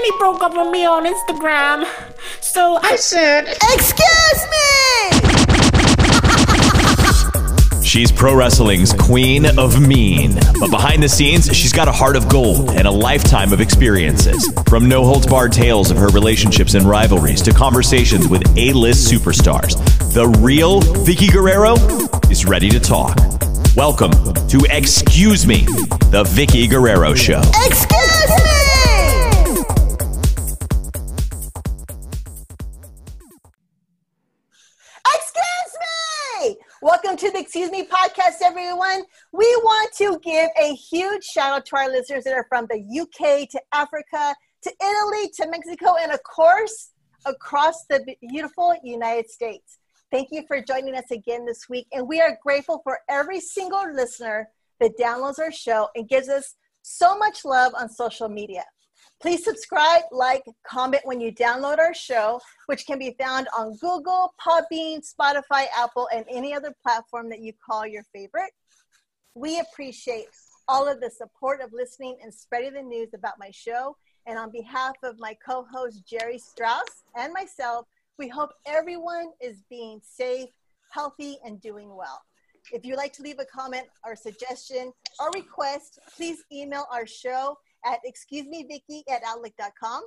Danny broke up with me on Instagram. So I said, Excuse me! She's pro wrestling's queen of mean. But behind the scenes, she's got a heart of gold and a lifetime of experiences. From no holds barred tales of her relationships and rivalries to conversations with A list superstars, the real Vickie Guerrero is ready to talk. Welcome to Excuse Me, the Vickie Guerrero Show. Excuse me! Excuse Me podcast, everyone. We want to give a huge shout out to our listeners that are from the UK to Africa to Italy to Mexico and, of course, across the beautiful United States. Thank you for joining us again this week. And we are grateful for every single listener that downloads our show and gives us so much love on social media. Please subscribe, like, comment when you download our show, which can be found on Google, Podbean, Spotify, Apple, and any other platform that you call your favorite. We appreciate all of the support of listening and spreading the news about my show. And on behalf of my co host, Jerry Strauss, and myself, we hope everyone is being safe, healthy, and doing well. If you'd like to leave a comment or suggestion or request, please email our show at excusemevickie at outlook.com.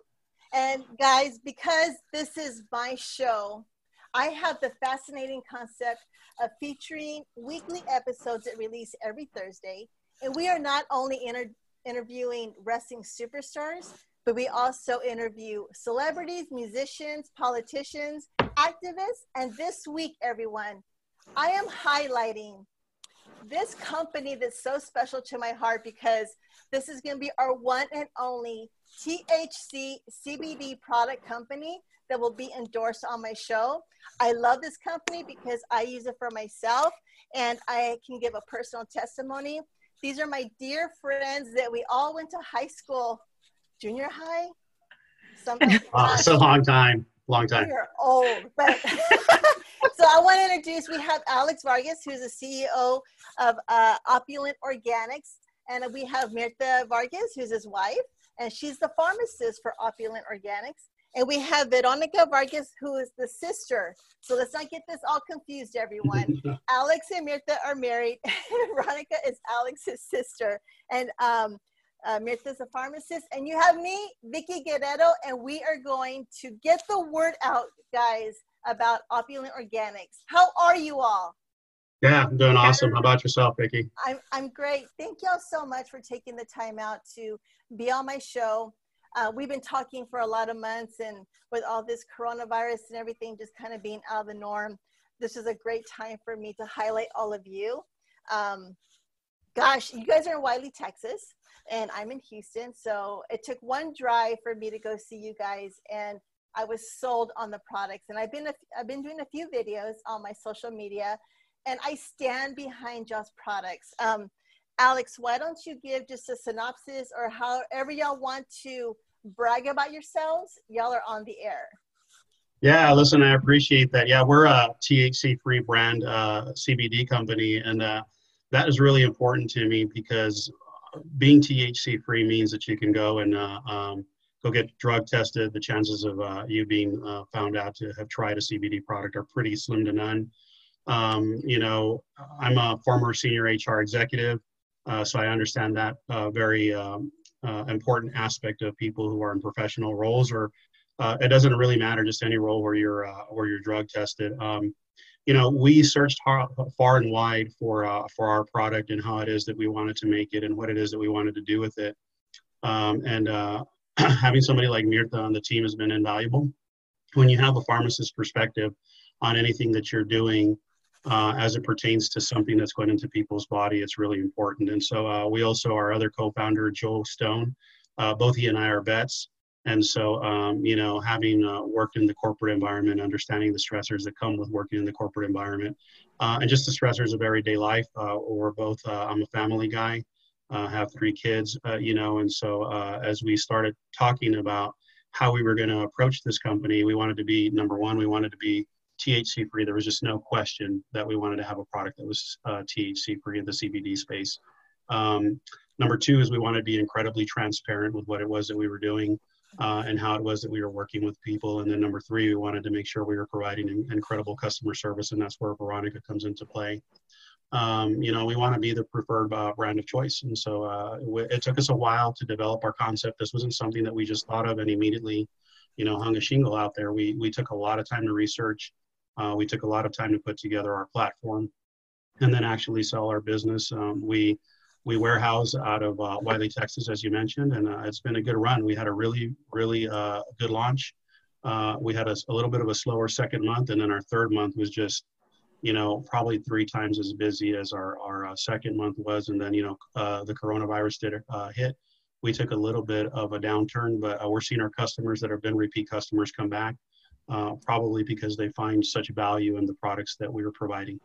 And guys, because this is my show, I have the fascinating concept of featuring weekly episodes that release every Thursday. And we are not only inter- interviewing wrestling superstars, but we also interview celebrities, musicians, politicians, activists. And this week, everyone, I am highlighting this company that's so special to my heart because this is going to be our one and only THC CBD product company that will be endorsed on my show. I love this company because I use it for myself and I can give a personal testimony. These are my dear friends that we all went to high school junior high. Something. oh, ah, a long time. Long time. You're old, but so I want to introduce. We have Alex Vargas, who's the CEO of uh, Opulent Organics, and we have Mirtha Vargas, who's his wife, and she's the pharmacist for Opulent Organics. And we have Veronica Vargas, who is the sister. So let's not get this all confused, everyone. Alex and Mirtha are married. Veronica is Alex's sister. And um, uh, Mirtha's a pharmacist, and you have me, Vickie Guerrero, and we are going to get the word out, guys, about Opulent Organics. How are you all? Yeah, I'm doing awesome. How about yourself, Vickie? I'm, I'm great. Thank y'all so much for taking the time out to be on my show. Uh, we've been talking for a lot of months, and with all this coronavirus and everything just kind of being out of the norm, this is a great time for me to highlight all of you. Um, gosh, you guys are in Wylie, Texas and I'm in Houston. So it took one drive for me to go see you guys, and I was sold on the products. And I've been a, I've been doing a few videos on my social media, and I stand behind Joss products. Um, Alex, why don't you give just a synopsis or however y'all want to brag about yourselves? Y'all are on the air. Yeah, listen, I appreciate that. Yeah, we're a THC-free brand uh, CBD company, and uh, that is really important to me because being THC free means that you can go and uh, um, go get drug tested. The chances of uh, you being uh, found out to have tried a CBD product are pretty slim to none. Um, you know, I'm a former senior HR executive, uh, so I understand that uh, very um, uh, important aspect of people who are in professional roles, or it doesn't really matter, just any role where you're where you're drug tested. Um, you know, we searched far and wide for uh, for our product and how it is that we wanted to make it and what it is that we wanted to do with it. Um, and uh, having somebody like Mirtha on the team has been invaluable. When you have a pharmacist perspective on anything that you're doing, uh, as it pertains to something that's going into people's body, it's really important. And so uh, we also, our other co-founder, Joel Stone, uh, both he and I are vets. And so, um, you know, having uh, worked in the corporate environment, understanding the stressors that come with working in the corporate environment, uh, and just the stressors of everyday life. Uh, we're both, I'm a family guy, uh, have three kids, uh, you know, and so as we started talking about how we were going to approach this company, we wanted to be number one, we wanted to be THC free. There was just no question that we wanted to have a product that was THC free in the CBD space. Um, number two is we wanted to be incredibly transparent with what it was that we were doing. uh, and how it was that we were working with people. And then number three, we wanted to make sure we were providing incredible customer service, and that's where Veronica comes into play. Um, you know, we want to be the preferred uh, brand of choice. And so uh, it took us a while to develop our concept. This wasn't something that we just thought of and immediately, you know, hung a shingle out there. We, we took a lot of time to research. Uh, we took a lot of time to put together our platform and then actually sell our business. Um, we we warehouse out of uh, Wylie, Texas, as you mentioned, and uh, it's been a good run. We had a really, really uh, good launch. We had a, a, little bit of a slower second month, and then our third month was just, you know, probably three times as busy as our, our uh, second month was. And then, you know, uh, the coronavirus did hit. We took a little bit of a downturn, but we're seeing our customers that have been repeat customers come back, probably because they find such value in the products that we were providing.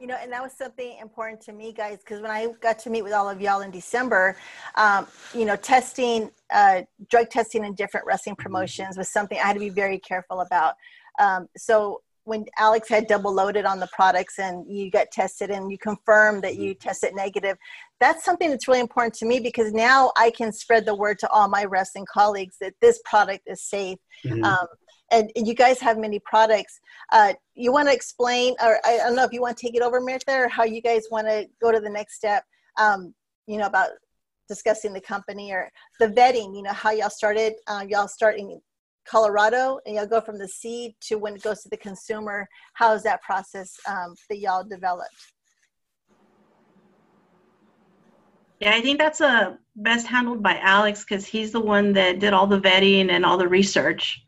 You know, and that was something important to me, guys, because when I got to meet with all of y'all in December, um, you know, testing, uh, drug testing in different wrestling promotions was something I had to be very careful about. Um, so when Alex had double loaded on the products and you got tested and you confirmed that you tested negative, that's something that's really important to me because now I can spread the word to all my wrestling colleagues that this product is safe. Mm-hmm. Um, and, and you guys have many products. Uh, you want to explain, or I don't know if you want to take it over, Mirtha, or how you guys want to go to the next step. Um, you know about discussing the company or the vetting. You know how y'all started. Uh, y'all start in Colorado, and y'all go from the seed to when it goes to the consumer. How is that process um, that y'all developed? Yeah, I think that's a uh, best handled by Alex because he's the one that did all the vetting and all the research.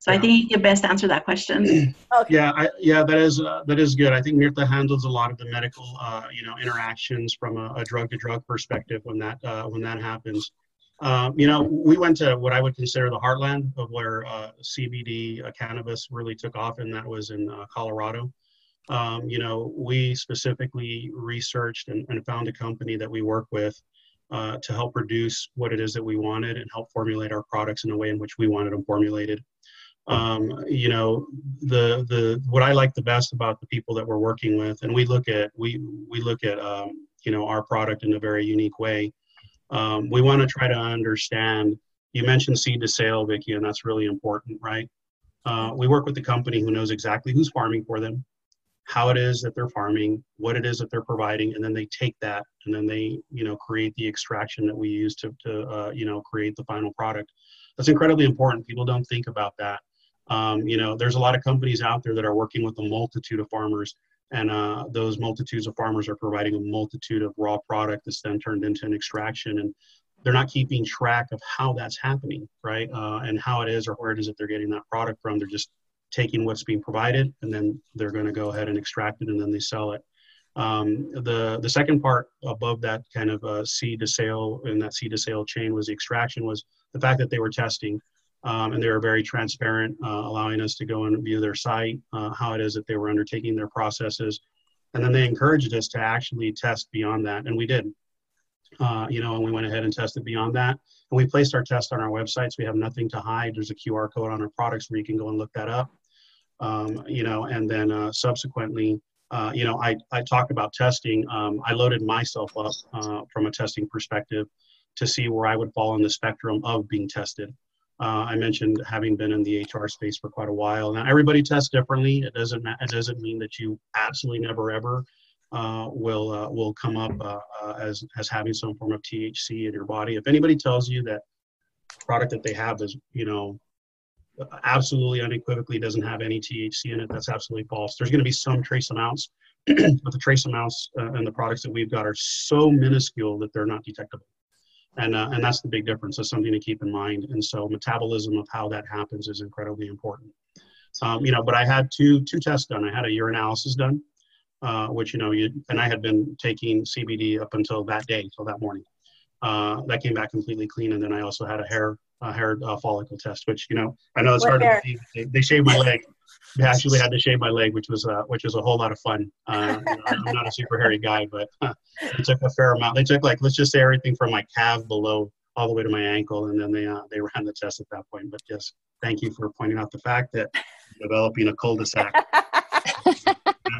So yeah. I think you can best answer that question. okay. Yeah, I, yeah, that is uh, that is good. I think Mirtha handles a lot of the medical, uh, you know, interactions from a, a drug to drug perspective when that uh, when that happens. Um, you know, we went to what I would consider the heartland of where uh, CBD uh, cannabis really took off, and that was in uh, Colorado. Um, you know, we specifically researched and, and, found a company that we work with uh, to help produce what it is that we wanted and help formulate our products in a way in which we wanted them formulated um, you know the the what i like the best about the people that we're working with and we look at we we look at um, you know our product in a very unique way um, we want to try to understand you mentioned seed to sale vickie and that's really important right? Uh, we work with the company who knows exactly who's farming for them how it is that they're farming what it is that they're providing and then they take that and then they you know create the extraction that we use to, to uh, you know create the final product. That's incredibly important. People don't think about that. Um, you know, there's a lot of companies out there that are working with a multitude of farmers, and uh, those multitudes of farmers are providing a multitude of raw product that's then turned into an extraction, and they're not keeping track of how that's happening, right? Uh, and how it is or where it is that they're getting that product from. They're just taking what's being provided, and then they're going to go ahead and extract it, and then they sell it. Um, the the second part above that kind of uh, seed to sale and that seed to sale chain was the extraction was the fact that they were testing um, and they were very transparent, uh, allowing us to go and view their site, uh, how it is that they were undertaking their processes. And then they encouraged us to actually test beyond that, and we did. Uh, you know, and we went ahead and tested beyond that. And we placed our test on our websites. We have nothing to hide. There's a QR code on our products where you can go and look that up. Um, you know, and then uh, subsequently, uh, you know, I, I talked about testing. Um, I loaded myself up uh, from a testing perspective to see where I would fall on the spectrum of being tested. Uh, I mentioned having been in the HR space for quite a while. Now everybody tests differently. It doesn't it doesn't mean that you absolutely never ever uh, will uh, will come up uh, uh, as as having some form of THC in your body. If anybody tells you that product that they have is you know absolutely unequivocally doesn't have any THC in it, that's absolutely false. There's going to be some trace amounts, but the trace amounts uh, in the products that we've got are so minuscule that they're not detectable and uh, and that's the big difference. That's something to keep in mind. And so metabolism of how that happens is incredibly important. Um, you know, but I had two two tests done. I had a urinalysis done, uh, which you know, you and I had been taking CBD up until that day, until that morning. Uh, that came back completely clean, and then I also had a hair a hair uh, follicle test, which you know I know it's what hard hair? to believe. They, they shaved my leg. They actually had to shave my leg, which was uh, which was a whole lot of fun. Uh, you know, I'm not a super hairy guy, but uh, they took a fair amount. They took like let's just say everything from my calf below all the way to my ankle, and then they uh, they ran the test at that point. But yes, thank you for pointing out the fact that developing a cul-de-sac,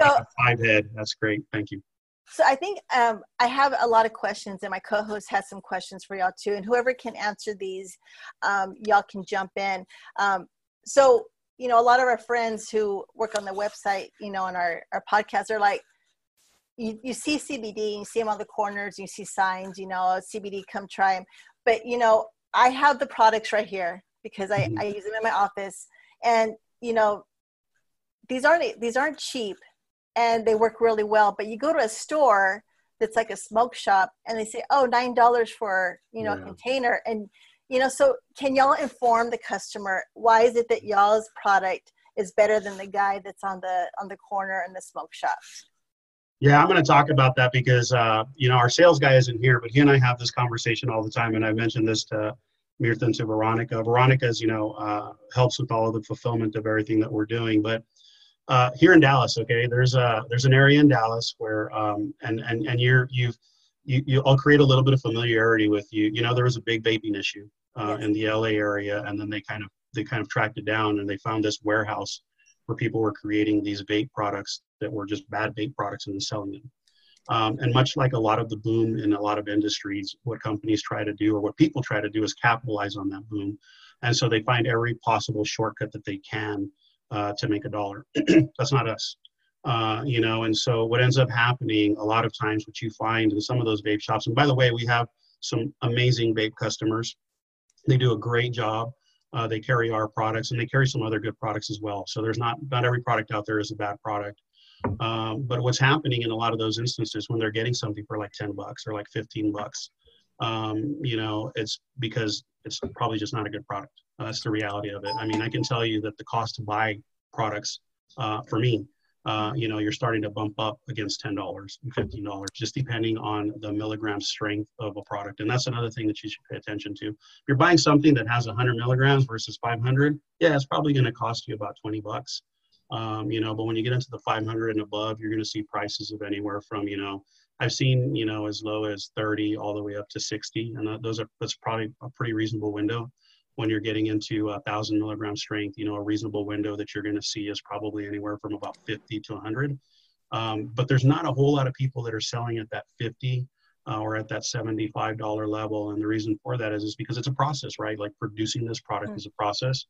so, five head. That's great. Thank you. so I think um, I have a lot of questions, and my co-host has some questions for y'all too. And whoever can answer these, um, y'all can jump in. Um, so you know, a lot of our friends who work on the website, you know, on our our podcast are like, you, you see CBD, you see them on the corners, you see signs, you know, CBD, come try them. But you know, I have the products right here because I, mm-hmm. I use them in my office, and you know, these aren't these aren't cheap and they work really well. But you go to a store that's like a smoke shop and they say, oh, nine dollars for you know yeah. a container, and you know, so can y'all inform the customer why is it that y'all's product is better than the guy that's on the on the corner in the smoke shop? Yeah, I'm going to talk about that because uh, you know our sales guy isn't here, but he and I have this conversation all the time, and I mentioned this to Mirtha and to Veronica. Veronica, you know, uh, helps with all of the fulfillment of everything that we're doing, but uh, here in Dallas, okay, there's a there's an area in Dallas where um, and and and you're you've you, you I'll create a little bit of familiarity with you. You know, there was a big vaping issue uh, in the LA area, and then they kind of they kind of tracked it down and they found this warehouse where people were creating these vape products that were just bad vape products and then selling them. Um, and much like a lot of the boom in a lot of industries, what companies try to do or what people try to do is capitalize on that boom. And so they find every possible shortcut that they can uh, to make a dollar. That's not us. Uh, you know, and so what ends up happening a lot of times, what you find in some of those vape shops, and by the way, we have some amazing vape customers. They do a great job. Uh, they carry our products and they carry some other good products as well. So there's not not every product out there is a bad product. Um, but what's happening in a lot of those instances when they're getting something for like 10 bucks or like 15 bucks, um, you know, it's because it's probably just not a good product. Uh, that's the reality of it. I mean, I can tell you that the cost to buy products uh, for me, uh, you know, you're starting to bump up against ten dollars and fifteen dollars, just depending on the milligram strength of a product. And that's another thing that you should pay attention to. If you're buying something that has 100 milligrams versus 500, yeah, it's probably going to cost you about 20 bucks. Um, you know, but when you get into the 500 and above, you're going to see prices of anywhere from, you know, I've seen, you know, as low as 30 all the way up to 60, and those are that's probably a pretty reasonable window when you're getting into a thousand milligram strength, you know, a reasonable window that you're going to see is probably anywhere from about 50 to 100. Um, but there's not a whole lot of people that are selling at that 50 uh, or at that $75 level. And the reason for that is, is because it's a process, right? Like producing this product mm. is a process.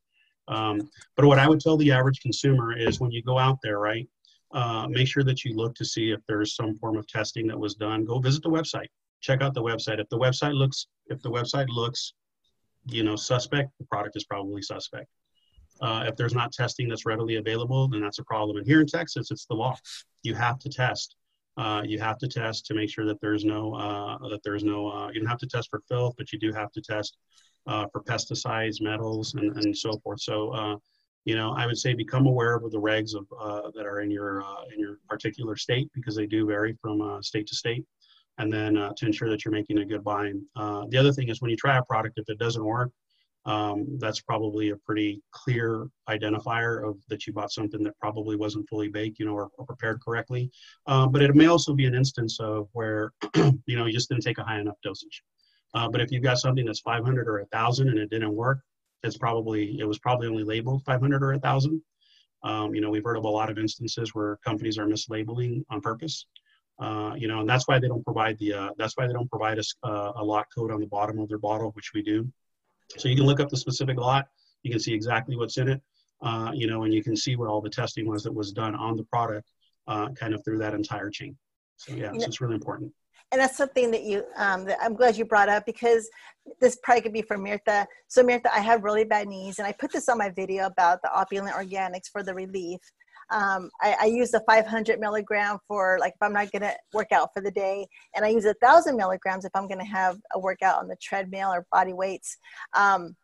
Um, but what I would tell the average consumer is when you go out there, right, uh, make sure that you look to see if there's some form of testing that was done. Go visit the website. Check out the website. If the website looks, if the website looks you know, suspect, the product is probably suspect. Uh, if there's not testing that's readily available, then that's a problem. And here in Texas, it's the law. You have to test. Uh, you have to test to make sure that there's no uh, that there's no. Uh, you don't have to test for filth, but you do have to test uh, for pesticides, metals, and, and so forth. So, uh, you know, I would say become aware of the regs of that are in your in your particular state because they do vary from state to state and then uh, to ensure that you're making a good buying. Uh, the other thing is when you try a product, if it doesn't work, um, that's probably a pretty clear identifier of that you bought something that probably wasn't fully baked, you know, or, or prepared correctly. Um, but it may also be an instance of where, you know, you just didn't take a high enough dosage. Uh, but if you've got something that's 500 or 1,000 and it didn't work, it's probably it was probably only labeled 500 or 1,000. Um, you know, we've heard of a lot of instances where companies are mislabeling on purpose. Uh, you know, and that's why they don't provide the uh, that's why they don't provide us uh, a lot code on the bottom of their bottle, which we do. So you can look up the specific lot, you can see exactly what's in it, uh, you know, and you can see what all the testing was that was done on the product, uh, kind of through that entire chain. So yeah, so it's really important. And that's something that you, um, that I'm glad you brought up because this probably could be for Mirtha. So Mirtha, I have really bad knees, and I put this on my video about the opulent organics for the relief um, I, I, use the 500 milligram for like if I'm not gonna work out for the day, and I use a thousand milligrams if I'm gonna have a workout on the treadmill or body weights. Um,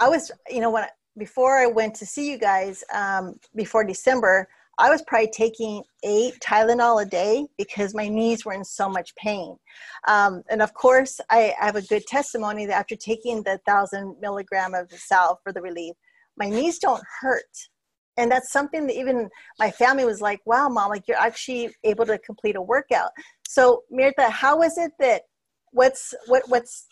I was, you know, when before I went to see you guys um, before December, I was probably taking eight Tylenol a day because my knees were in so much pain. Um, and of course, I, I, have a good testimony that after taking the thousand milligram of the salve for the relief, my knees don't hurt and that's something that even my family was like wow mom like you're actually able to complete a workout so mirtha how is it that what's what what's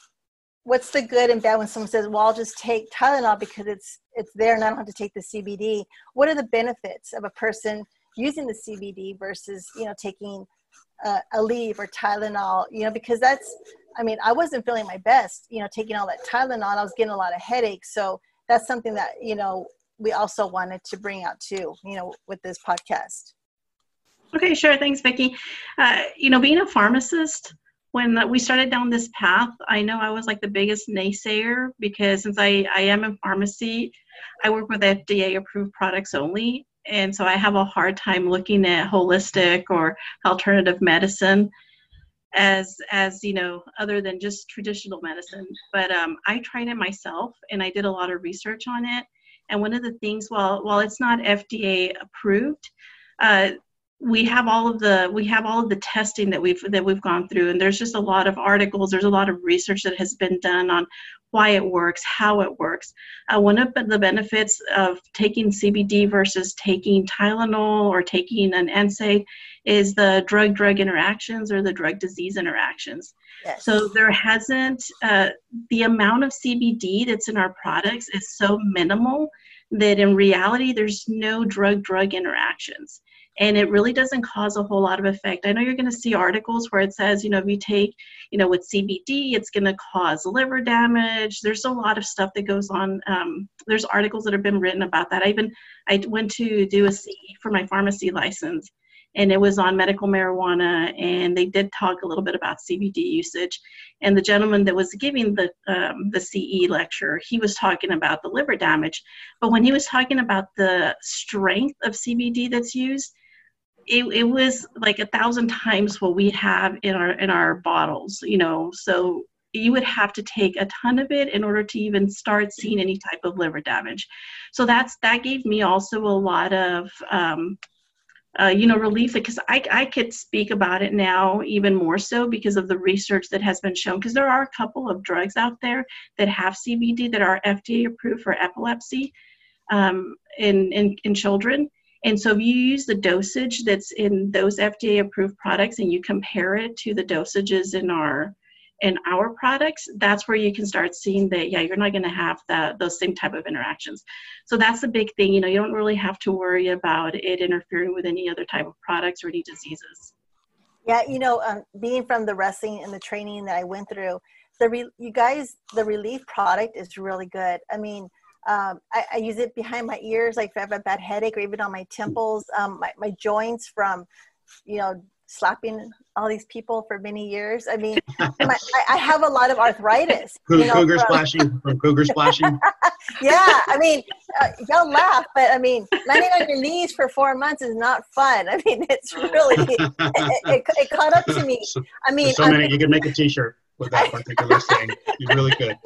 what's the good and bad when someone says well i'll just take tylenol because it's it's there and i don't have to take the cbd what are the benefits of a person using the cbd versus you know taking uh, Aleve or Tylenol, you know, because that's, I mean, I wasn't feeling my best, you know, taking all that Tylenol. I was getting a lot of headaches. So that's something that, you know, we also wanted to bring out too, you know, with this podcast. Okay, sure. Thanks, Vickie. Uh, you know, being a pharmacist, when we started down this path, I know I was like the biggest naysayer because since I, I am in pharmacy, I work with FDA approved products only. And so I have a hard time looking at holistic or alternative medicine as as you know other than just traditional medicine but um, i tried it myself and i did a lot of research on it and one of the things while while it's not fda approved uh, we have all of the we have all of the testing that we've that we've gone through. And there's just a lot of articles there's a lot of research that has been done on why it works how it works. Uh, one of the benefits of taking cbd versus taking tylenol or taking an nsaid is the drug drug interactions or the drug disease interactions. Yes. so there hasn't uh, the amount of cbd that's in our products is so minimal that in reality there's no drug drug interactions and it really doesn't cause a whole lot of effect. I know you're going to see articles where it says, you know, if you take, you know, with CBD, it's going to cause liver damage. There's a lot of stuff that goes on. Um, there's articles that have been written about that. I even I went to do a CE for my pharmacy license, and it was on medical marijuana, and they did talk a little bit about CBD usage. And the gentleman that was giving the um, the CE lecture, he was talking about the liver damage, but when he was talking about the strength of CBD that's used it, it was like a thousand times what we have in our in our bottles you know? So you would have to take a ton of it in order to even start seeing any type of liver damage. So that's that gave me also a lot of um, uh, you know relief because I, I could speak about it now even more so because of the research that has been shown because there are a couple of drugs out there that have cbd that are fda approved for epilepsy um, in, in in children. And so if you use the dosage that's in those FDA approved products and you compare it to the dosages in our in our products, that's where you can start seeing that yeah, you're not going to have that those same type of interactions. So that's the big thing. You know, you don't really have to worry about it interfering with any other type of products or any diseases. Yeah, you know, um, being from the wrestling and the training that I went through, the re- you guys, the relief product is really good. I mean, um, I, I, use it behind my ears, like if I have a bad headache, or even on my temples, um, my, my joints from, you know, slapping all these people for many years. I mean, my, I, have a lot of arthritis. you know, cougar from, splashing from cougar splashing. yeah, I mean, uh, y'all laugh, but I mean, landing on your knees for four months is not fun. I mean, it's really it, it, it caught up to me. I mean, so many, you can make a T-shirt with that particular thing. You really could.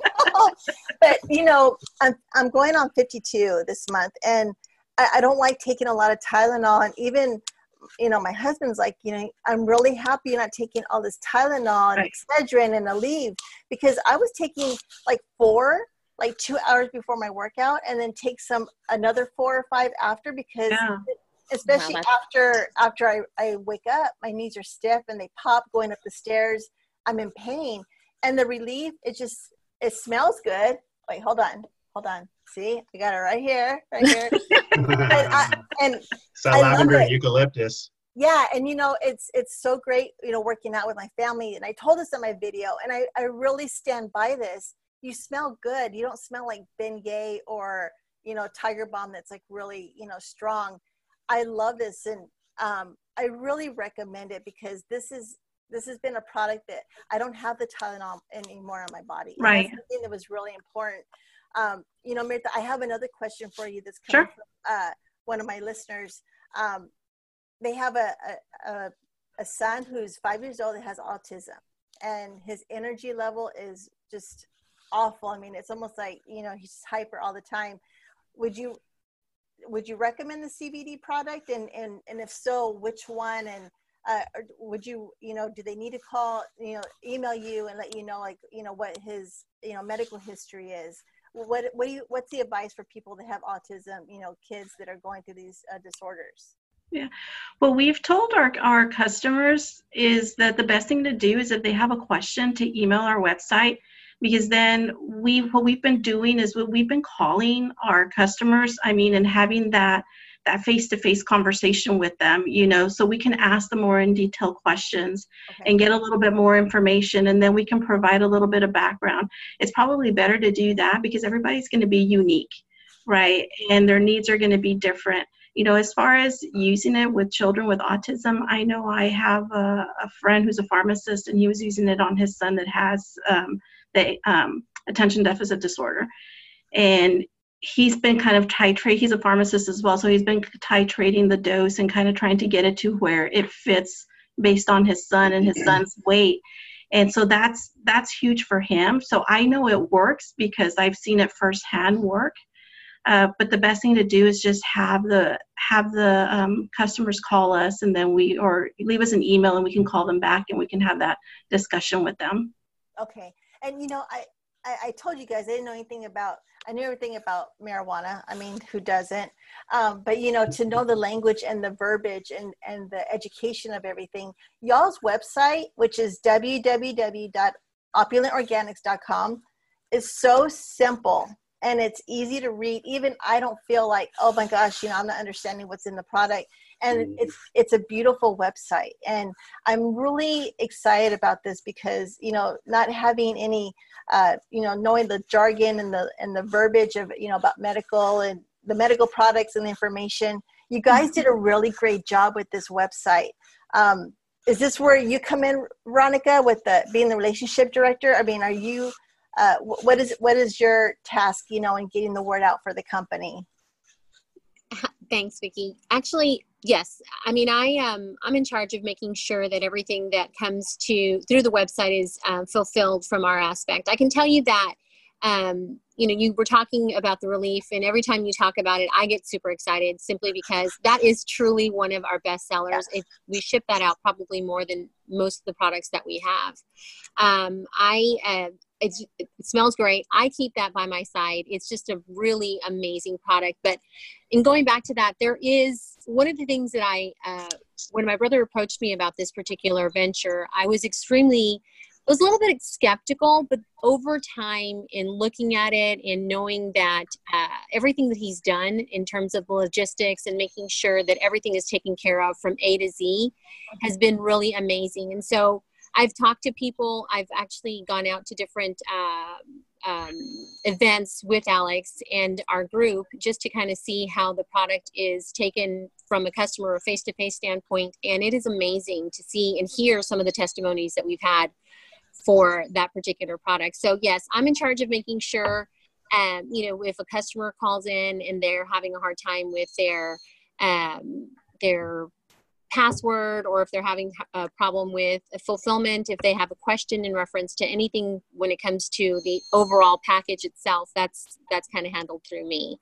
but you know, I'm I'm going on 52 this month, and I, I don't like taking a lot of Tylenol, and even you know, my husband's like, you know, I'm really happy you're not taking all this Tylenol and right. Excedrin and Aleve because I was taking like four, like two hours before my workout, and then take some another four or five after because. Yeah. Especially wow, after after I, I wake up, my knees are stiff and they pop going up the stairs. I'm in pain, and the relief it just it smells good. Wait, hold on, hold on. See, I got it right here, right here. and, I, and so I lavender and eucalyptus. Yeah, and you know it's it's so great, you know, working out with my family. And I told this in my video, and I I really stand by this. You smell good. You don't smell like Bengay or you know Tiger Balm that's like really you know strong. I love this, and um, I really recommend it because this is this has been a product that I don't have the Tylenol anymore on my body. Right. And that's that was really important. Um, you know, Mirtha, I have another question for you that's coming sure. from uh, one of my listeners. Um, they have a, a, a, a son who's five years old that has autism, and his energy level is just awful. I mean, it's almost like, you know, he's hyper all the time. Would you would you recommend the CBD product and, and, and if so, which one? And uh, would you you know do they need to call you know email you and let you know like you know what his you know medical history is what what do you what's the advice for people that have autism you know kids that are going through these uh, disorders? Yeah. Well we've told our, our customers is that the best thing to do is if they have a question to email our website because then we what we've been doing is what we've been calling our customers i mean and having that that face-to-face conversation with them you know so we can ask them more in detail questions okay. and get a little bit more information and then we can provide a little bit of background. It's probably better to do that because everybody's going to be unique right? And their needs are going to be different. You know as far as using it with children with autism i know i have a, a friend who's a pharmacist and he was using it on his son that has um, the um, attention deficit disorder. And he's been kind of titrate he's a pharmacist as well so he's been titrating the dose and kind of trying to get it to where it fits based on his son and his son's weight. And so that's that's huge for him. So i know it works because i've seen it firsthand work. Uh, but the best thing to do is just have the have the um, customers call us and then we or leave us an email and we can call them back and we can have that discussion with them. Okay. And you know i I, I, told you guys I didn't know anything about. I knew everything about marijuana. I mean, who doesn't? Um, but you know, to know the language and the verbiage and and the education of everything. Y'all's website, which is www.opulentorganics.com, is so simple and it's easy to read. Even I don't feel like, oh my gosh, you know, I'm not understanding what's in the product and mm. it's it's a beautiful website. And i'm really excited about this because you know not having any uh, you know knowing the jargon and the and the verbiage of you know about medical and the medical products and the information you guys did a really great job with this website. Um, is this where you come in veronica with the being the relationship director? I mean are you uh, what is what is your task you know in getting the word out for the company Thanks, Vickie. Actually, yes. I mean, I um, I'm in charge of making sure that everything that comes to through the website is um, fulfilled from our aspect. I can tell you that. Um, you know, you were talking about the relief, and every time you talk about it, I get super excited simply because that is truly one of our best sellers. If we ship that out, probably more than most of the products that we have. Um, I uh, it's, it smells great. I keep that by my side. It's just a really amazing product. But in going back to that, there is one of the things that I, uh, when my brother approached me about this particular venture, I was extremely, I was a little bit skeptical, but over time, in looking at it and knowing that uh, everything that he's done in terms of logistics and making sure that everything is taken care of from A to Z has been really amazing. And so, I've talked to people. I've actually gone out to different uh, um, events with Alex and our group just to kind of see how the product is taken from a customer or face to face standpoint. And it is amazing to see and hear some of the testimonies that we've had for that particular product. So, yes, I'm in charge of making sure. Um, you know, if a customer calls in and they're having a hard time with their um, their password or if they're having a problem with fulfillment if they have a question in reference to anything when it comes to the overall package itself that's that's kind of handled through me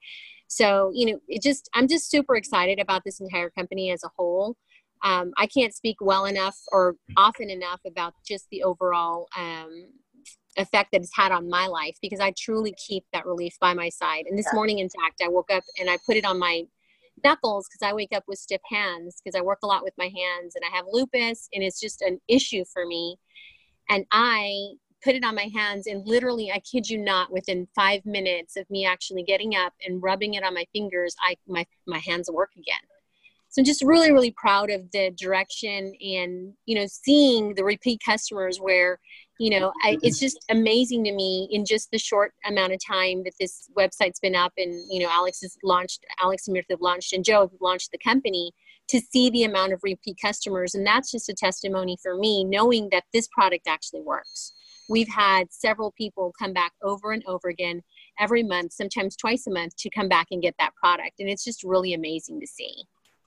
so you know it just i'm just super excited about this entire company as a whole um, i can't speak well enough or often enough about just the overall um, effect that it's had on my life because i truly keep that relief by my side and this morning in fact i woke up and i put it on my knuckles because I wake up with stiff hands because I work a lot with my hands and I have lupus and it's just an issue for me. And I put it on my hands and literally, I kid you not, within five minutes of me actually getting up and rubbing it on my fingers, I my my hands work again. So I'm just really, really proud of the direction and you know seeing the repeat customers where you know I, mm-hmm. it's just amazing to me in just the short amount of time that this website's been up and you know alex has launched alex and Mirtha have launched and joe have launched the company to see the amount of repeat customers. And that's just a testimony for me knowing that this product actually works. We've had several people come back over and over again every month sometimes twice a month to come back and get that product. And it's just really amazing to see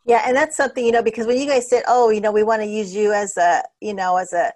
yeah and that's something you know because when you guys said oh you know we want to use you as a you know as a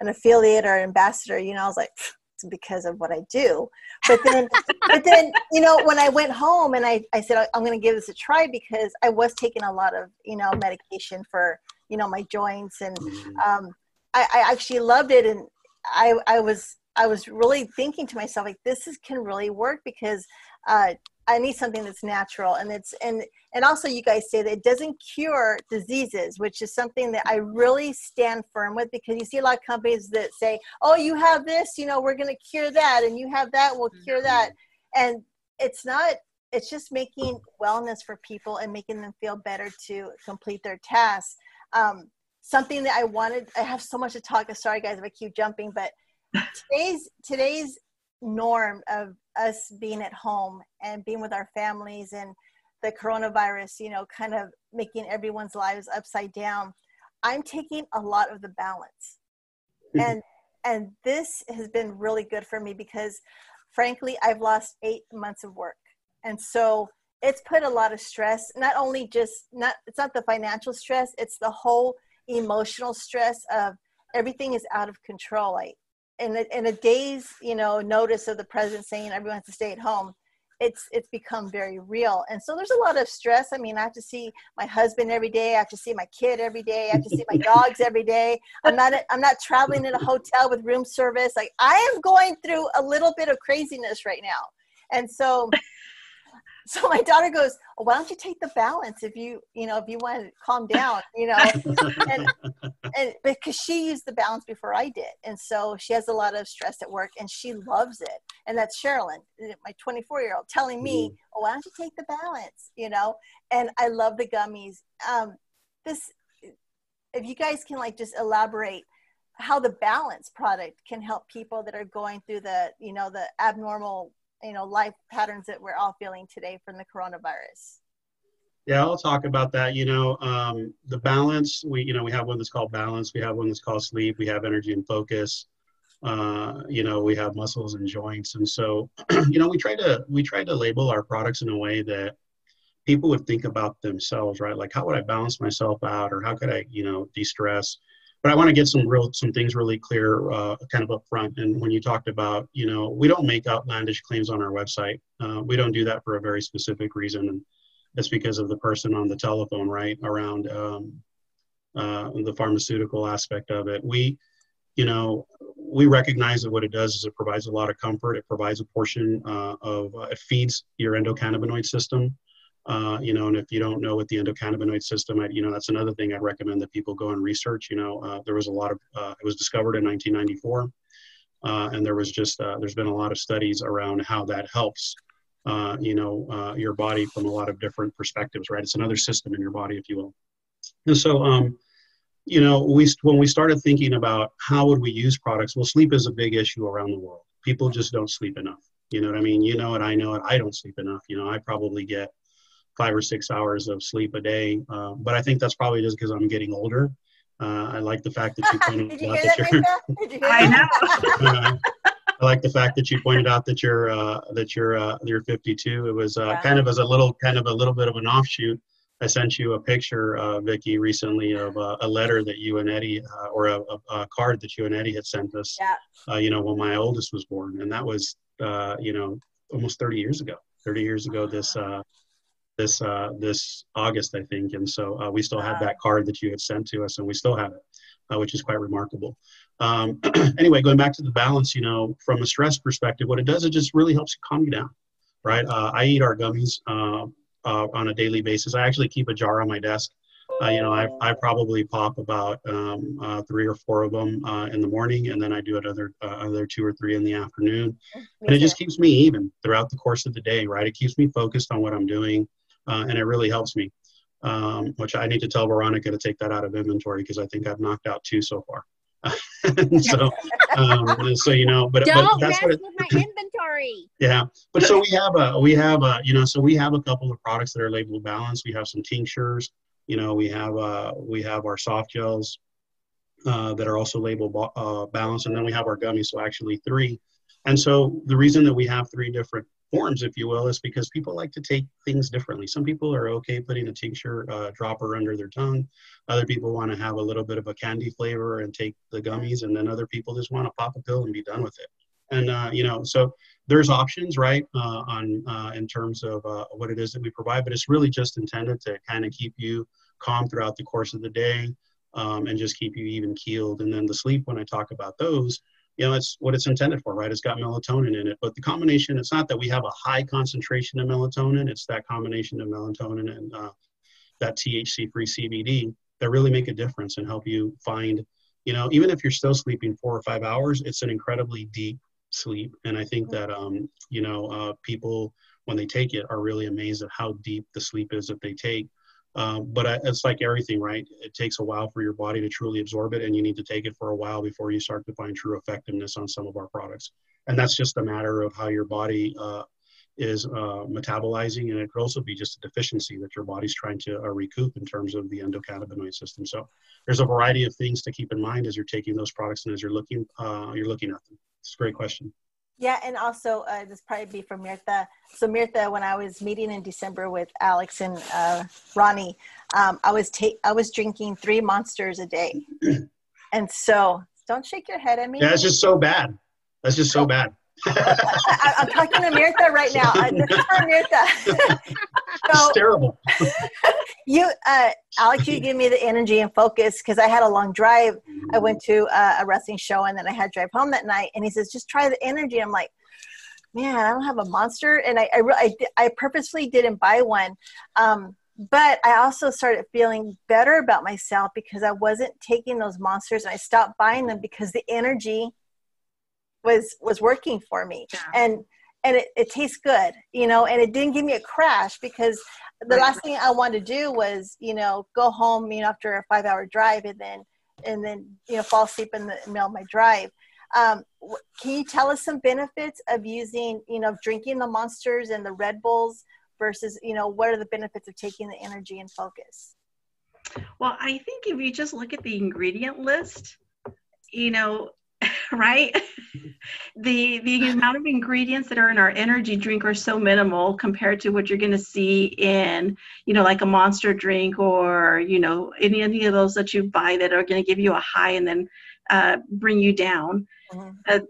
an affiliate or ambassador, you know, I was like, it's because of what I do. But then, but then, you know, when I went home and I, I said, I'm going to give this a try because I was taking a lot of, you know, medication for, you know, my joints. And mm-hmm. um, I, I actually loved it. And I, I was, I was really thinking to myself, like, this is, can really work because uh, I need something that's natural and it's and and also you guys say that it doesn't cure diseases, which is something that I really stand firm with because you see a lot of companies that say, "Oh, you have this, you know, we're going to cure that, and you have that, we'll cure that," mm-hmm. and it's not it's just making wellness for people and making them feel better to complete their tasks. Um, something that I wanted, I have so much to talk. Sorry, guys, if I keep jumping, but today's today's norm of us being at home and being with our families and the coronavirus, you know, kind of making everyone's lives upside down. I'm taking a lot of the balance. Mm-hmm. And and this has been really good for me because frankly, I've lost 8 months of work. And so it's put a lot of stress, not only just not it's not the financial stress, it's the whole emotional stress of everything is out of control. Like in a, in a day's you know notice of the president saying everyone has to stay at home it's it's become very real. And so there's a lot of stress. I mean i have to see my husband every day. I have to see my kid every day. I have to see my dogs every day. I'm not i'm not traveling in a hotel with room service. Like i am going through a little bit of craziness right now. And so so my daughter goes why don't you take the balance if you you know if you want to calm down you know? And, and because she used the balance before i did. And so she has a lot of stress at work and she loves it. And that's sherilyn my 24 year old telling me oh, why don't you take the balance? You know? And i love the gummies. Um, this if you guys can like just elaborate how the balance product can help people that are going through the you know the abnormal you know life patterns that we're all feeling today from the coronavirus. Yeah i'll talk about that you know um, the balance we you know we have one that's called balance we have one that's called sleep we have energy and focus uh, you know we have muscles and joints and so you know we try to we try to label our products in a way that people would think about themselves right? Like how would i balance myself out or how could i you know de-stress but I want to get some real some things really clear, uh, kind of up front. And when you talked about, you know, we don't make outlandish claims on our website. Uh, we don't do that for a very specific reason, and that's because of the person on the telephone, right, around um, uh, the pharmaceutical aspect of it. We, you know, we recognize that what it does is it provides a lot of comfort. It provides a portion uh, of uh, it feeds your endocannabinoid system. Uh, you know, and if you don't know what the endocannabinoid system, I, you know, that's another thing I'd recommend that people go and research. You know, uh, there was a lot of, uh, it was discovered in 1994, uh, and there was just, uh, there's been a lot of studies around how that helps, you know, your body from a lot of different perspectives, right? It's another system in your body, if you will. And so, um, you know, we when we started thinking about how would we use products, well, sleep is a big issue around the world. People just don't sleep enough. You know what I mean? You know it, I know it. I don't sleep enough. You know, I probably get five or six hours of sleep a day. Uh, but I think that's probably just because I'm getting older. Uh, I like the fact that you pointed out that, that you're. I know. uh, I like the fact that you pointed out that you're uh, that you're uh, you're 52. It was uh, kind of as a little kind of a little bit of an offshoot. I sent you a picture, uh, Vickie, recently of uh, a letter that you and Eddie, uh, or a, a, card that you and Eddie had sent us. Yeah. Uh, you know, when my oldest was born, and that was, uh, you know, almost 30 years ago. 30 years ago, this uh, this uh, this August, I think, and so uh, we still have that card that you had sent to us, and we still have it, uh, which is quite remarkable. Um, anyway, going back to the balance, you know, from a stress perspective, what it does, it just really helps calm you down, right? Uh, I eat our gummies uh, uh, on a daily basis. I actually keep a jar on my desk. you know, I, I probably pop about um, three or four of them in the morning, and then I do another other two or three in the afternoon, and it just keeps me even throughout the course of the day, right? It keeps me focused on what I'm doing uh, and it really helps me. Um, which I need to tell Veronica to take that out of inventory because I think I've knocked out two so far. so, um, so you know, but, Don't but that's what it, my inventory. Yeah, but so we have a we have a you know so we have a couple of products that are labeled balanced. We have some tinctures. You know, we have uh we have our soft gels uh, that are also labeled uh, balanced, and then we have our gummies. So actually three. And so the reason that we have three different forms, if you will, is because people like to take things differently. Some people are okay putting a tincture uh, dropper under their tongue. Other people want to have a little bit of a candy flavor and take the gummies, and then other people just want to pop a pill and be done with it. And uh, you know, so there's options, right, uh, on uh, in terms of uh, what it is that we provide, but it's really just intended to kind of keep you calm throughout the course of the day. Um, and just keep you even keeled. And then the sleep, when I talk about those, you know, it's what it's intended for, right? It's got melatonin in it. But the combination, it's not that we have a high concentration of melatonin, it's that combination of melatonin and uh, that THC free CBD that really make a difference and help you find, you know, even if you're still sleeping four or five hours, it's an incredibly deep sleep. And I think that, um, you know, uh, people when they take it are really amazed at how deep the sleep is that they take. Um, but I, it's like everything, right? It takes a while for your body to truly absorb it, and you need to take it for a while before you start to find true effectiveness on some of our products. And that's just a matter of how your body uh, is uh, metabolizing, and it could also be just a deficiency that your body's trying to uh, recoup in terms of the endocannabinoid system. So there's a variety of things to keep in mind as you're taking those products and as you're looking uh, you're looking at them. It's a great question. Yeah, and also uh, this probably be from Mirtha. So Mirtha, when I was meeting in December with Alex and uh, Ronnie, um, I was ta- I was drinking three monsters a day, and so don't shake your head at me. Yeah, it's just so bad. That's just so bad. I, am talking to Mirtha right now. Uh, this is for Mirtha. so, terrible. you, uh, Alex, you give me the energy and focus because I had a long drive. I went to uh, a wrestling show and then I had to drive home that night. And he says, just try the energy. I'm like, man, I don't have a monster. And I, I, I, I purposely didn't buy one. Um, but I also started feeling better about myself because I wasn't taking those monsters and I stopped buying them because the energy was was working for me yeah. and and it, it tastes good you know and it didn't give me a crash because the right. last thing i wanted to do was you know go home you know after a five hour drive and then and then you know fall asleep in the middle of my drive um, can you tell us some benefits of using you know drinking the monsters and the red bulls versus you know what are the benefits of taking the energy and focus well i think if you just look at the ingredient list you know right? the the amount of ingredients that are in our energy drink are so minimal compared to what you're going to see in, you know, like a monster drink or, you know, any any of those that you buy that are going to give you a high and then uh, bring you down. Mm-hmm. Uh,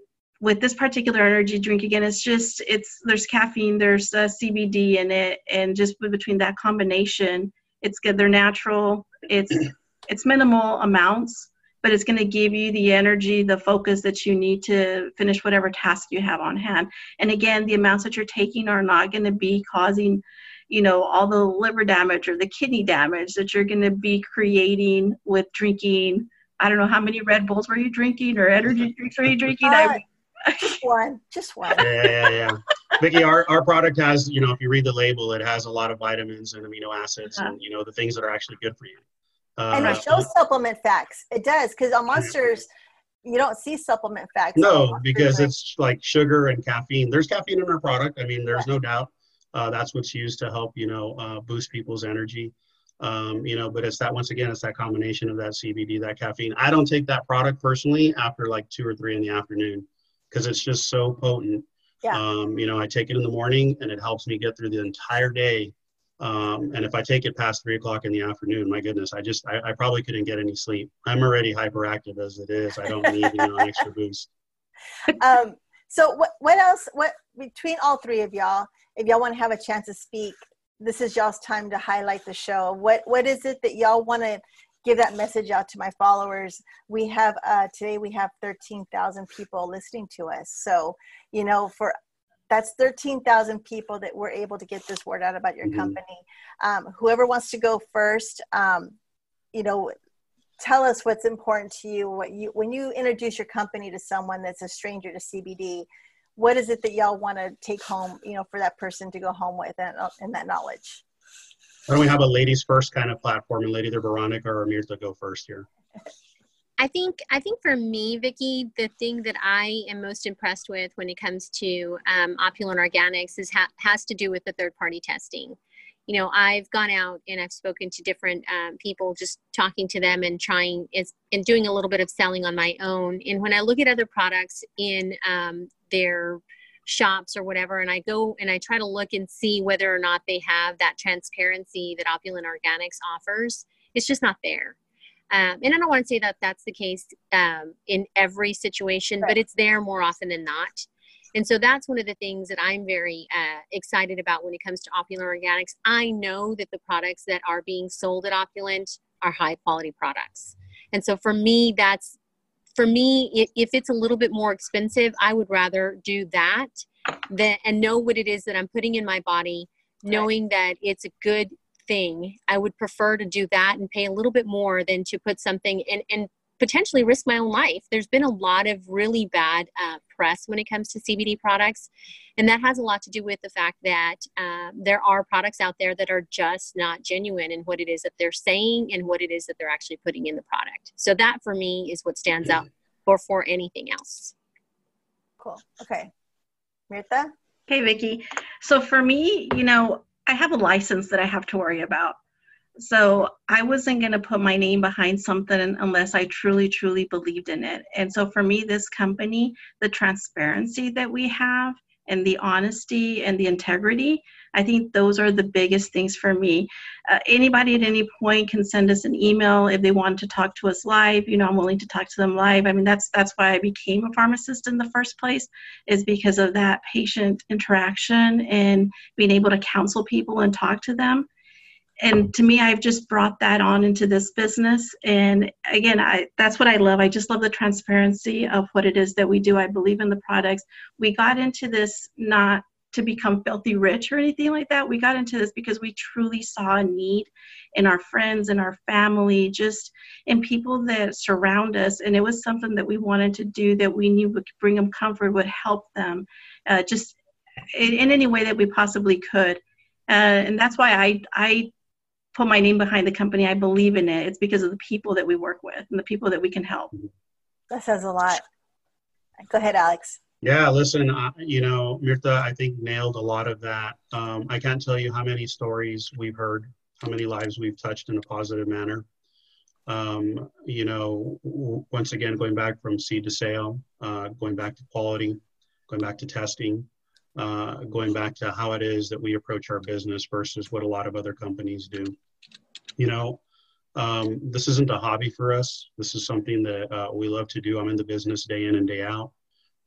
with this particular energy drink again it's just it's there's caffeine there's uh, cbd in it and just between that combination it's good they're natural it's it's minimal amounts but it's going to give you the energy, the focus that you need to finish whatever task you have on hand. And again, the amounts that you're taking are not going to be causing, you know, all the liver damage or the kidney damage that you're going to be creating with drinking. I don't know how many Red Bulls were you drinking or energy drinks were you drinking? Uh, just one, just one. Yeah, yeah, yeah. Vickie, our, our product has, you know, if you read the label, it has a lot of vitamins and amino acids uh-huh. and, you know, the things that are actually good for you. Uh, and it shows supplement facts. It does because on monsters, you don't see supplement facts. No, because it's like sugar and caffeine. There's caffeine in our product. I mean, there's no doubt. Uh, that's what's used to help you know uh, boost people's energy. Um, you know, but it's that once again, it's that combination of that CBD, that caffeine. I don't take that product personally after like two or three in the afternoon because it's just so potent. Yeah. Um, you know, I take it in the morning and it helps me get through the entire day um, and if I take it past three o'clock in the afternoon, my goodness, I just I, I, probably couldn't get any sleep. I'm already hyperactive as it is. I don't need you know, an extra boost. Um, so what what else? What between all three of y'all, if y'all want to have a chance to speak, this is y'all's time to highlight the show. What what is it that y'all want to give that message out to my followers? We have uh, today we have thirteen thousand people listening to us. So you know for that's 13,000 people that were able to get this word out about your mm-hmm. company. Um, whoever wants to go first, um, you know, tell us what's important to you. What you when you introduce your company to someone that's a stranger to CBD, what is it that y'all want to take home? You know, for that person to go home with and, and that knowledge. Why don't we have a ladies first kind of platform and Lady either Veronica or Amir to go first here? I think I think for me, Vickie, the thing that I am most impressed with when it comes to um, Opulent Organics is ha- has to do with the third party testing. You know, I've gone out and I've spoken to different um, people, just talking to them and trying is and doing a little bit of selling on my own. And when I look at other products in um, their shops or whatever, and I go and I try to look and see whether or not they have that transparency that Opulent Organics offers, it's just not there um, and I don't want to say that that's the case um, in every situation, right. but it's there more often than not. And so that's one of the things that I'm very uh, excited about when it comes to Opulent Organics. I know that the products that are being sold at Opulent are high quality products. And so for me, that's for me, if it's a little bit more expensive, I would rather do that than, and know what it is that I'm putting in my body, knowing that it's a good thing, I would prefer to do that and pay a little bit more than to put something and and potentially risk my own life. There's been a lot of really bad uh, press when it comes to CBD products, and that has a lot to do with the fact that uh, there are products out there that are just not genuine in what it is that they're saying and what it is that they're actually putting in the product. So that for me is what stands out before anything else. Cool. Okay. Mirtha? Hey, Vickie. So for me, you know, I have a license that I have to worry about. So I wasn't going to put my name behind something unless I truly, truly believed in it. And so for me, this company, the transparency that we have and the honesty and the integrity, I think those are the biggest things for me. Uh, anybody at any point can send us an email if they want to talk to us live. You know, I'm willing to talk to them live. I mean, that's that's why I became a pharmacist in the first place, is because of that patient interaction and being able to counsel people and talk to them and to me i've just brought that on into this business. And again i that's what i love. I just love the transparency of what it is that we do. I believe in the products. We got into this not to become filthy rich or anything like that. We got into this because we truly saw a need in our friends and our family just in people that surround us. And it was something that we wanted to do that we knew would bring them comfort would help them uh, just in, in, any way that we possibly could. Uh, and that's why I, I put my name behind the company. I believe in it. It's because of the people that we work with and the people that we can help. That says a lot. Go ahead, Alex. Yeah, listen, uh, you know, Mirtha, I think nailed a lot of that. Um, I can't tell you how many stories we've heard, how many lives we've touched in a positive manner. Um, you know, w- once again, going back from seed to sale, uh, going back to quality, going back to testing, uh, going back to how it is that we approach our business versus what a lot of other companies do you know, um, this isn't a hobby for us. This is something that uh, we love to do. I'm in the business day in and day out.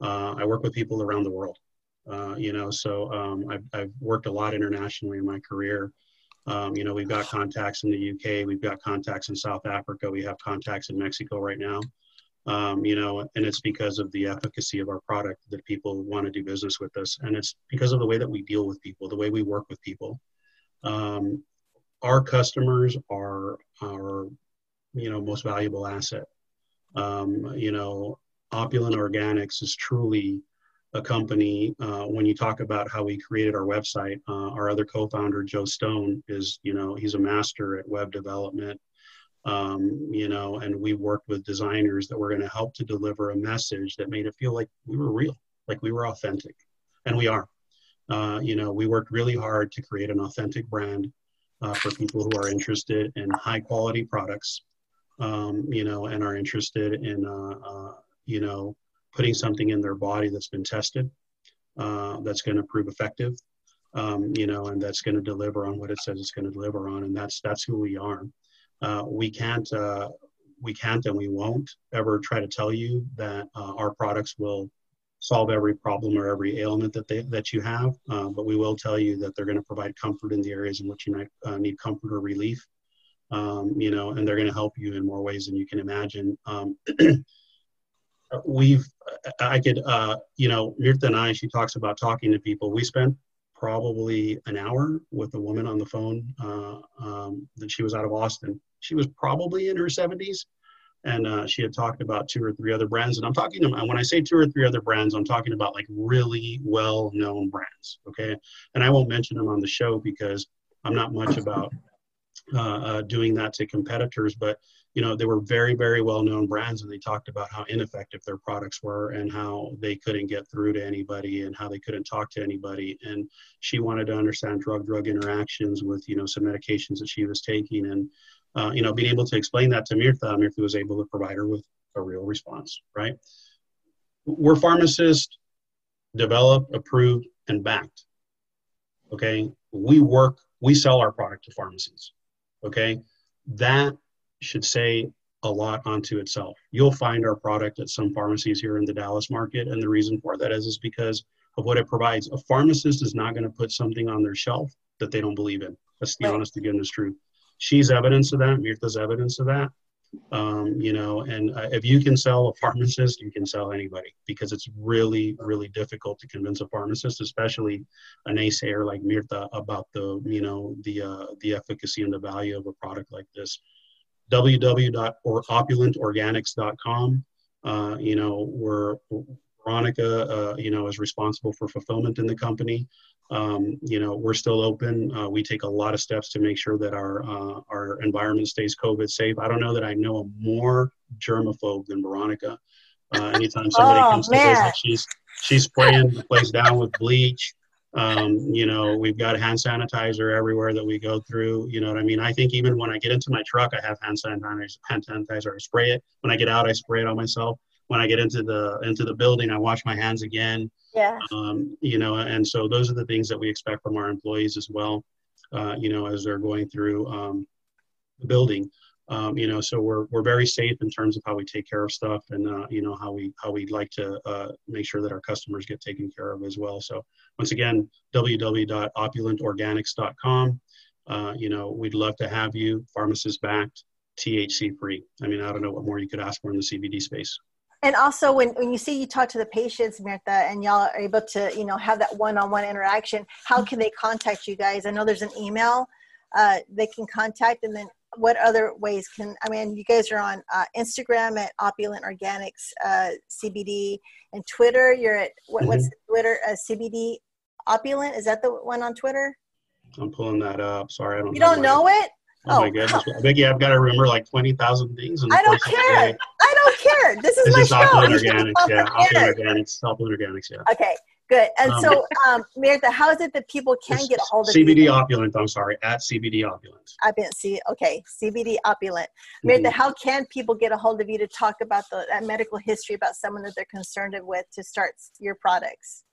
Uh, I work with people around the world, uh, you know, so um, I've, I've, worked a lot internationally in my career. Um, you know, we've got contacts in the UK, we've got contacts in South Africa, we have contacts in Mexico right now. Um, you know, and it's because of the efficacy of our product that people want to do business with us, and it's because of the way that we deal with people, the way we work with people. Um, our customers are our you know most valuable asset um, you know opulent organics is truly a company uh, when you talk about how we created our website uh, our other co-founder joe stone is you know he's a master at web development um, you know and we worked with designers that were going to help to deliver a message that made it feel like we were real like we were authentic and we are uh, you know we worked really hard to create an authentic brand uh, for people who are interested in high quality products, um, you know, and are interested in, uh, uh, you know, putting something in their body that's been tested, uh, that's going to prove effective, um, you know, and that's going to deliver on what it says it's going to deliver on, and that's that's who we are. Uh, we can't uh, we can't and we won't ever try to tell you that our products will solve every problem or every ailment that they that you have, uh, but we will tell you that they're going to provide comfort in the areas in which you might uh, need comfort or relief. Um, you know, and they're going to help you in more ways than you can imagine. Um, we've, I could, uh, you know, Mirtha and I, she talks about talking to people. We spent probably an hour with a woman on the phone uh, um, that she was out of Austin. She was probably in her 70s and uh, she had talked about two or three other brands. And i'm talking about when i say two or three other brands i'm talking about like really well known brands okay? And i won't mention them on the show because i'm not much about uh, uh, doing that to competitors. But you know they were very very well known brands and they talked about how ineffective their products were and how they couldn't get through to anybody and how they couldn't talk to anybody. And she wanted to understand drug drug interactions with you know some medications that she was taking. And uh, you know, being able to explain that to Mirtha, Mirtha was able to provide her with a real response, right? We're pharmacists, developed, approved, and backed. Okay, we work, we sell our product to pharmacies. Okay, that should say a lot onto itself. You'll find our product at some pharmacies here in the Dallas market, and the reason for that is is because of what it provides. A pharmacist is not going to put something on their shelf that they don't believe in. That's the right. honest to goodness truth she's evidence of that. Mirtha's evidence of that. Um, you know, and uh, if you can sell a pharmacist, you can sell anybody because it's really, really difficult to convince a pharmacist, especially a naysayer like Mirtha, about the, you know, the uh, the efficacy and the value of a product like this. www.opulentorganics.com. Uh, you know, we're Veronica, uh, you know, is responsible for fulfillment in the company. Um, you know, we're still open. Uh, we take a lot of steps to make sure that our uh, our environment stays COVID safe. I don't know that I know a more germaphobe than Veronica. Uh, anytime somebody Oh, comes to visit, she's she's spraying the place down with bleach. Um, you know, we've got hand sanitizer everywhere that we go through. You know what I mean? I think even when I get into my truck, I have hand sanitizer. Hand sanitizer. I spray it. When I get out, I spray it on myself. When I get into the into the building, I wash my hands again. Yeah. Um, you know, and so those are the things that we expect from our employees as well. Uh, you know, as they're going through um, the building. Um, you know, so we're we're very safe in terms of how we take care of stuff, and uh, you know how we how we like to uh, make sure that our customers get taken care of as well. So once again, www.opulentorganics.com. Uh, you know, we'd love to have you, pharmacist backed, THC free. I mean, I don't know what more you could ask for in the CBD space. And also, when, when you see you talk to the patients, Mirtha, and y'all are able to, you know, have that one-on-one interaction, how can they contact you guys? I know there's an email uh, they can contact, and then what other ways can? I mean, you guys are on uh, Instagram at Opulent Organics uh, CBD, and Twitter. You're at what, what's Twitter? Uh, CBD Opulent. Is that the one on Twitter? I'm pulling that up. Sorry, I don't. You know don't know it? Oh, my Oh, goodness, Vickie, I've got to remember like twenty thousand things. In the I don't course of the care. I don't care. This is This my is show. Opulent Organics, yeah. prepared. Opulent Organics, Opulent Organics, yeah. Okay, good. And Um, so, um, Mirtha, how is it that people can get a hold of CBD you? Opulent. I'm sorry, at CBD Opulent. I've been see. Okay, CBD opulent. Mhm. How can people get a hold of you to talk about the that medical history about someone that they're concerned with to start your products?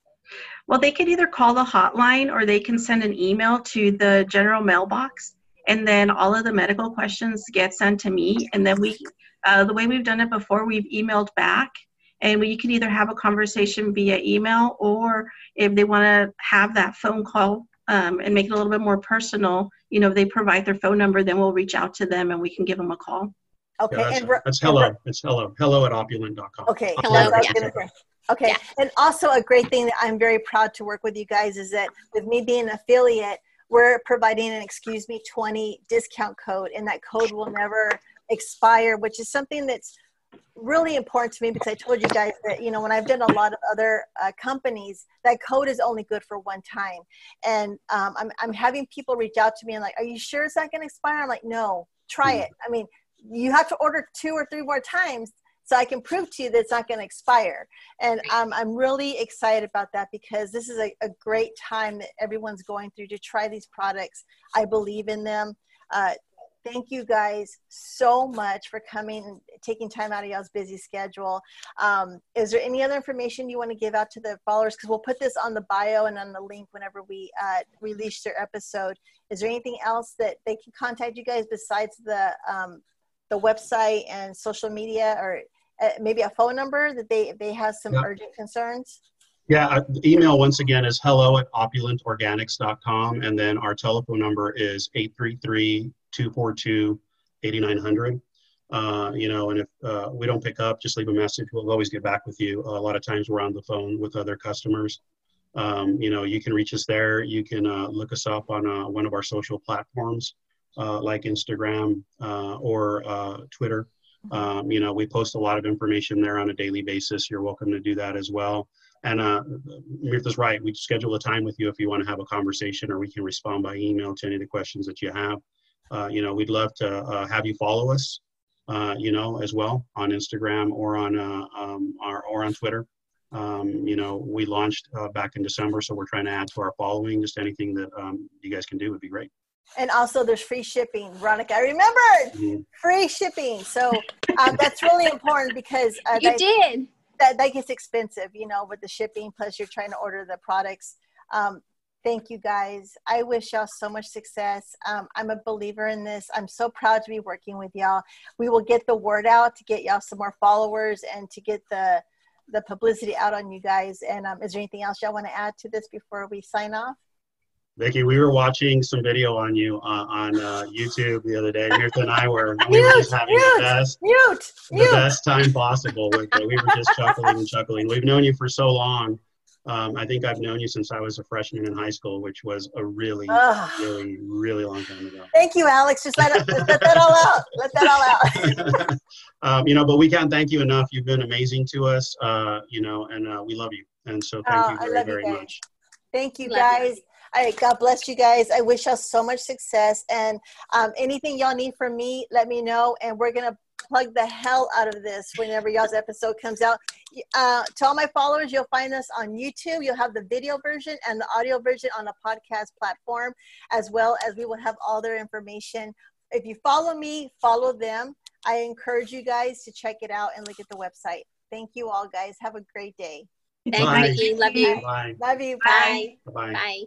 Well, they could either call the hotline or they can send an email to the general mailbox, and then all of the medical questions get sent to me. And then we, uh, the way we've done it before, we've emailed back, and we can either have a conversation via email or if they want to have that phone call um, and make it a little bit more personal, you know, if they provide their phone number, then we'll reach out to them and we can give them a call. Okay, Yeah, that's, and, Ro- that's and Ro- hello. It's hello. Hello at opulent.com. Okay, Hello, that's what yeah. Okay, Yeah. and also a great thing that I'm very proud to work with you guys is that with me being an affiliate, we're providing an excuse me 20 discount code, and that code will never expire, which is something that's really important to me because I told you guys that you know when I've done a lot of other uh, companies, that code is only good for one time, and um, I'm I'm having people reach out to me and like, are you sure it's not going to expire? I'm like, no, try Mhm. it. I mean, you have to order two or three more times so I can prove to you that it's not going to expire. And um, I'm really excited about that because this is a, a great time that everyone's going through to try these products. I believe in them. Uh, thank you guys so much for coming and taking time out of y'all's busy schedule. Um, is there any other information you want to give out to the followers? Because we'll put this on the bio and on the link whenever we uh, release their episode. Is there anything else that they can contact you guys besides the um, the website and social media, or uh, maybe a phone number that they they have some urgent concerns? Yeah, uh, email once again is hello at opulentorganics.com. And then our telephone number is 833 242 8900. Uh, you know, and if uh, we don't pick up, just leave a message. We'll always get back with you. a lot of times we're on the phone with other customers. Um, you know, you can reach us there. You can uh, look us up on uh, one of our social platforms uh, like Instagram uh, or uh, Twitter. Um, you know, we post a lot of information there on a daily basis. You're welcome to do that as well. And uh, Mirtha's right. We schedule a time with you if you want to have a conversation, or we can respond by email to any of the questions that you have. Uh, you know, we'd love to uh, have you follow us. Uh, you know, as well on Instagram or on uh, um, our, or on Twitter. Um, you know, we launched uh, back in December, so we're trying to add to our following. Just anything that um, you guys can do would be great. And also, there's free shipping. Veronica, I remembered Mhm. free shipping. So um, that's really important because uh, You that, did. that that gets expensive, you know, with the shipping. Plus, you're trying to order the products. Um, thank you guys. I wish y'all so much success. Um, I'm a believer in this. I'm so proud to be working with y'all. We will get the word out to get y'all some more followers and to get the the publicity out on you guys. And um, is there anything else y'all want to add to this before we sign off? Vickie, we were watching some video on you uh, on uh, YouTube the other day. Mirtha and I were, we were just having mute. the best, Mute, the mute. best time possible with it. We were just chuckling and chuckling. We've known you for so long. Um, I think I've known you since I was a freshman in high school, which was a really, Ugh. really, really long time ago. Thank you, Alex. Just let, it, let that all out. Let that all out. um, you know, but we can't thank you enough. You've been amazing to us, uh, you know, and uh, we love you. And so thank Oh, you I very, love you very guys. much. Thank you, Love guys. All right, God bless you guys. I wish y'all so much success. And um, anything y'all need from me, let me know. And we're going to plug the hell out of this whenever y'all's episode comes out. Uh, to all my followers, you'll find us on YouTube. You'll have the video version and the audio version on a podcast platform, as well as we will have all their information. If you follow me, follow them. I encourage you guys to check it out and look at the website. Thank you all, guys. Have a great day. Thank Bye. you, Love you. Bye. Love you. Bye. Bye. Bye. Bye.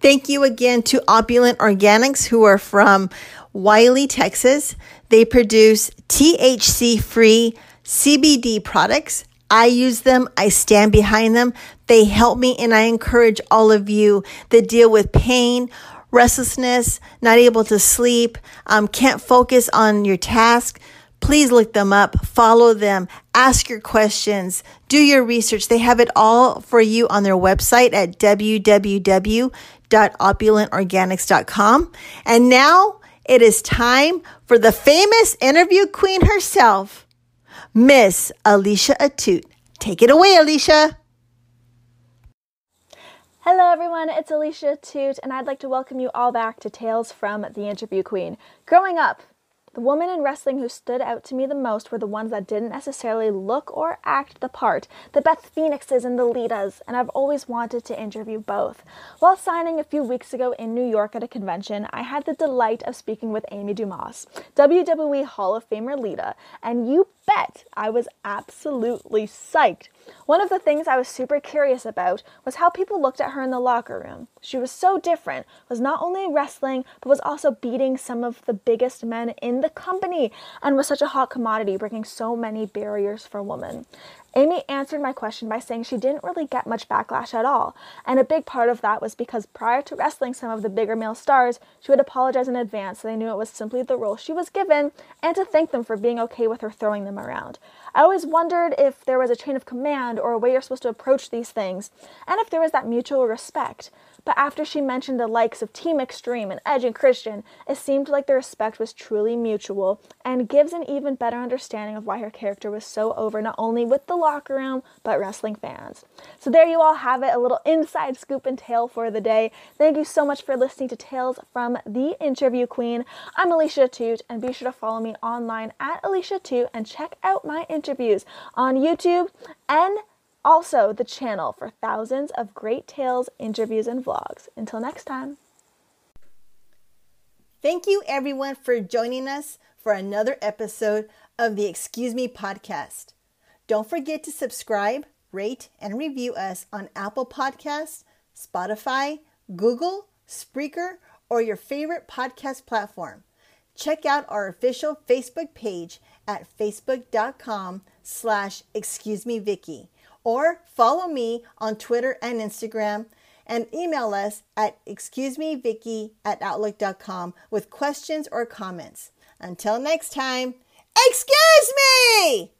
Thank you again to Opulent Organics, who are from Wylie, Texas. They produce THC free CBD products. I use them, I stand behind them. They help me, and I encourage all of you that deal with pain, restlessness, not able to sleep, um, can't focus on your task. Please look them up, follow them, ask your questions, do your research. They have it all for you on their website at www.opulentorganics.com. And now it is time for the famous interview queen herself, Miss Alicia Atout. Take it away, Alicia. Hello, everyone. It's Alicia Atout, and I'd like to welcome you all back to Tales from the Interview Queen. Growing up, the women in wrestling who stood out to me the most were the ones that didn't necessarily look or act the part, the Beth Phoenixes and the Litas, and I've always wanted to interview both. While signing a few weeks ago in New York at a convention, I had the delight of speaking with Amy Dumas, WWE Hall of Famer Lita, and you bet I was absolutely psyched. One of the things I was super curious about was how people looked at her in the locker room. She was so different, was not only wrestling, but was also beating some of the biggest men in the company and was such a hot commodity, breaking so many barriers for women. Amy answered my question by saying she didn't really get much backlash at all. And a big part of that was because prior to wrestling some of the bigger male stars, she would apologize in advance so they knew it was simply the role she was given and to thank them for being okay with her throwing them around. I always wondered if there was a chain of command or a way you're supposed to approach these things, and if there was that mutual respect. But after she mentioned the likes of Team Extreme and Edge and Christian, it seemed like the respect was truly mutual and gives an even better understanding of why her character was so over not only with the locker room, but wrestling fans. So there you all have it, a little inside scoop and tale for the day. Thank you so much for listening to Tales from the Interview Queen. I'm Alicia Atout, and be sure to follow me online at Alicia Atout and check out my interviews on YouTube and also the channel for thousands of great tales, interviews, and vlogs. Until next time. Thank you, everyone, for joining us for another episode of the Excuse Me podcast. Don't forget to subscribe, rate, and review us on Apple Podcasts, Spotify, Google, Spreaker, or your favorite podcast platform. Check out our official Facebook page at facebook.com slash excuse me Vickie or follow me on Twitter and Instagram and email us at excusemevicky at outlook.com with questions or comments. Until next time, excuse me!